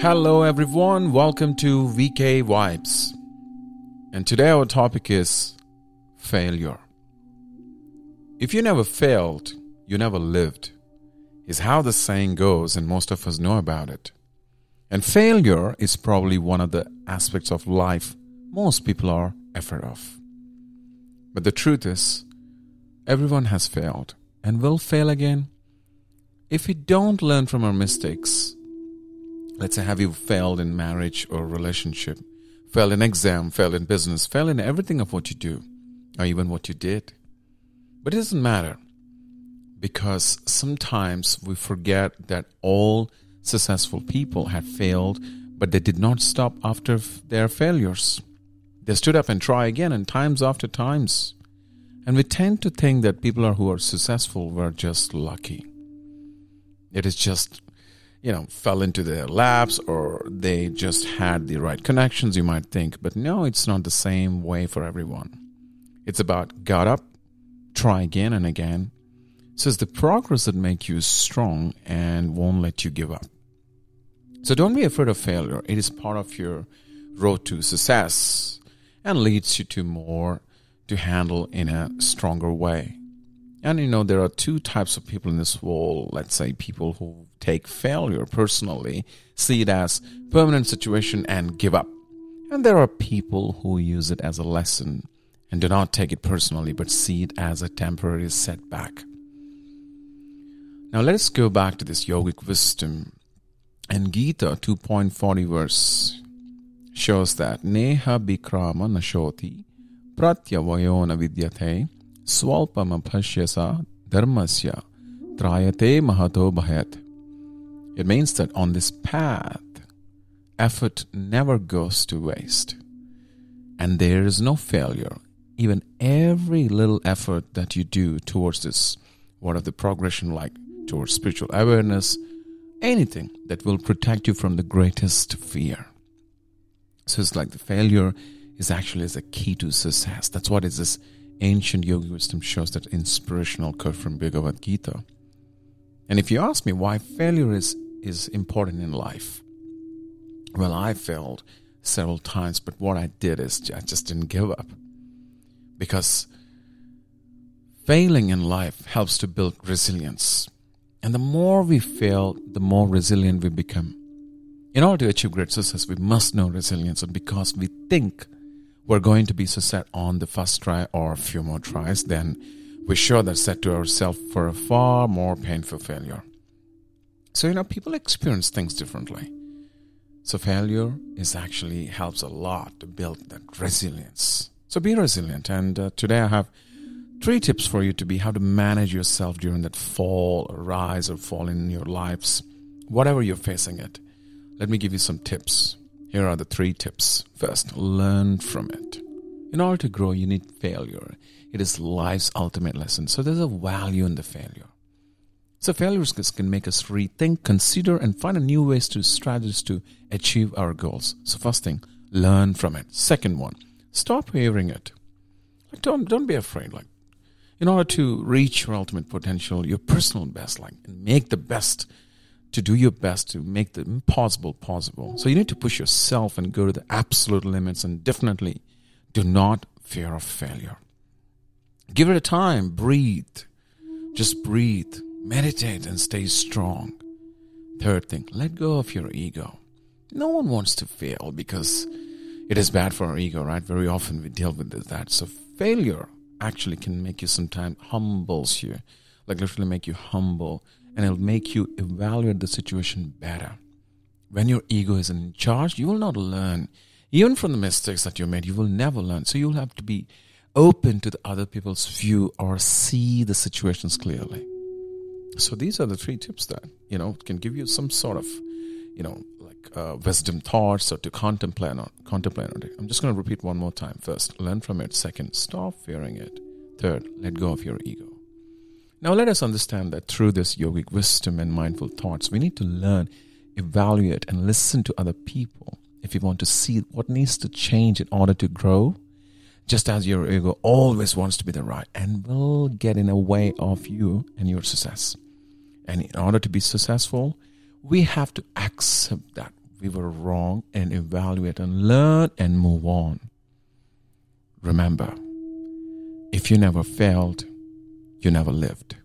Hello, everyone. Welcome to VK Vibes. And today our topic is failure. If you never failed, you never lived, is how the saying goes, and most of us know about it. And failure is probably one of the aspects of life most people are afraid of. But the truth is, everyone has failed and will fail again. If we don't learn from our mistakes, let's say have you failed in marriage or relationship? Failed in exam failed in business failed in everything of what you do or even what you did. But it doesn't matter because sometimes we forget that all successful people had failed but they did not stop after their failures. They stood up and try again and times after times. And we tend to think that people who are successful were just lucky. It is just you know, fell into their laps or they just had the right connections, you might think. But no, it's not the same way for everyone. It's about got up, try again and again. So it's the progress that make you strong and won't let you give up. So don't be afraid of failure. It is part of your road to success and leads you to more to handle in a stronger way. And you know, there are two types of people in this world. Let's say people who take failure personally, see it as permanent situation and give up. And there are people who use it as a lesson and do not take it personally but see it as a temporary setback. Now let us go back to this yogic wisdom. And Gita 2.40 verse shows that Neha Bikrama Nashoti Pratyavayona Vidyate Swalpamapashyasa Dharmasya Trayate Mahato Bhayat it means that on this path, effort never goes to waste. And there is no failure. Even every little effort that you do towards this, what of the progression like towards spiritual awareness, anything that will protect you from the greatest fear. So it's like the failure is actually as a key to success. That's what is this ancient yogi wisdom shows that inspirational quote from Bhagavad Gita. And if you ask me why failure is is important in life. Well, I failed several times, but what I did is I just didn't give up. Because failing in life helps to build resilience. And the more we fail, the more resilient we become. In order to achieve great success, we must know resilience. And because we think we're going to be so set on the first try or a few more tries, then we sure that set to ourselves for a far more painful failure. So, you know, people experience things differently. So, failure is actually helps a lot to build that resilience. So, be resilient. And uh, today I have three tips for you to be how to manage yourself during that fall or rise or fall in your lives, whatever you're facing it. Let me give you some tips. Here are the three tips. First, learn from it. In order to grow, you need failure. It is life's ultimate lesson. So there's a value in the failure. So failures can make us rethink, consider, and find a new ways to strategies to achieve our goals. So first thing, learn from it. Second one, stop hearing it. Like don't don't be afraid. Like in order to reach your ultimate potential, your personal best, like and make the best to do your best to make the impossible possible. So you need to push yourself and go to the absolute limits and definitely do not fear of failure. Give it a time, breathe. Just breathe Meditate and stay strong. Third thing, let go of your ego. No one wants to fail because it is bad for our ego, right? Very often we deal with that. So failure actually can make you sometimes humbles you, like literally make you humble, and it'll make you evaluate the situation better. When your ego is in charge, you will not learn. Even from the mistakes that you made, you will never learn. So you'll have to be open to the other people's view or see the situations clearly. So these are the three tips that you know can give you some sort of you know like uh, wisdom thoughts or to contemplate on contemplate on it. I'm just going to repeat one more time. First, learn from it. Second, stop fearing it. Third, let go of your ego. Now let us understand that through this yogic wisdom and mindful thoughts, we need to learn, evaluate, and listen to other people if you want to see what needs to change in order to grow just as your ego always wants to be the right and will get in a way of you and your success. And in order to be successful, we have to accept that we were wrong and evaluate and learn and move on. Remember, if you never failed, you never lived.